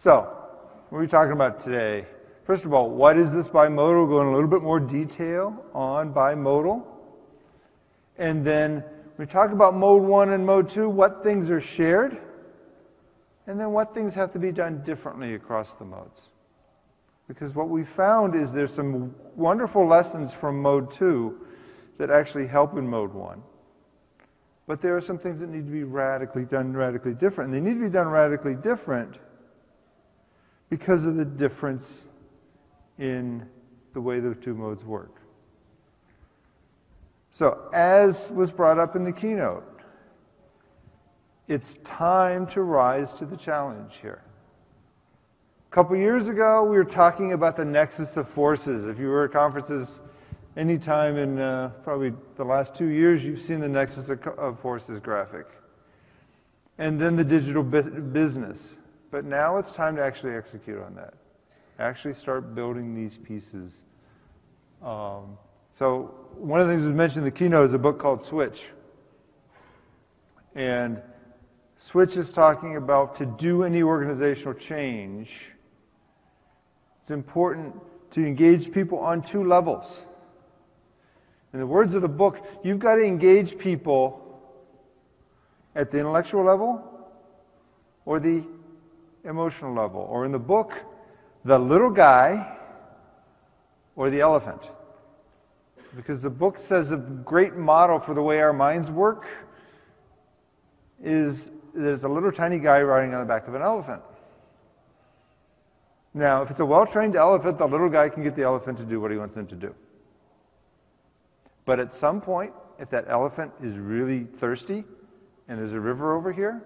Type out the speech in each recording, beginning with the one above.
So, what are we talking about today? First of all, what is this bimodal? We'll go in a little bit more detail on bimodal. And then we talk about mode one and mode two, what things are shared, and then what things have to be done differently across the modes. Because what we found is there's some wonderful lessons from mode two that actually help in mode one. But there are some things that need to be radically done radically different. And they need to be done radically different because of the difference in the way the two modes work. So, as was brought up in the keynote, it's time to rise to the challenge here. A couple years ago, we were talking about the nexus of forces. If you were at conferences anytime in uh, probably the last two years, you've seen the nexus of, forces graphic. And then the digital bu- business. But now it's time to actually execute on that. Actually start building these pieces. Um, so, one of the things we mentioned in the keynote is a book called Switch. And Switch is talking about to do any organizational change, it's important to engage people on two levels. In the words of the book, you've got to engage people at the intellectual level or the emotional level. Or in the book, the little guy or the elephant. Because the book says a great model for the way our minds work is there's a little tiny guy riding on the back of an elephant. Now, if it's a well trained elephant, the little guy can get the elephant to do what he wants him to do. But at some point, if that elephant is really thirsty and there's a river over here,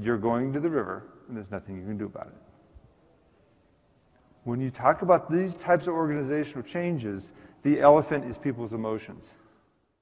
you're going to the river and there's nothing you can do about it. When you talk about these types of organizational changes, the elephant is people's emotions.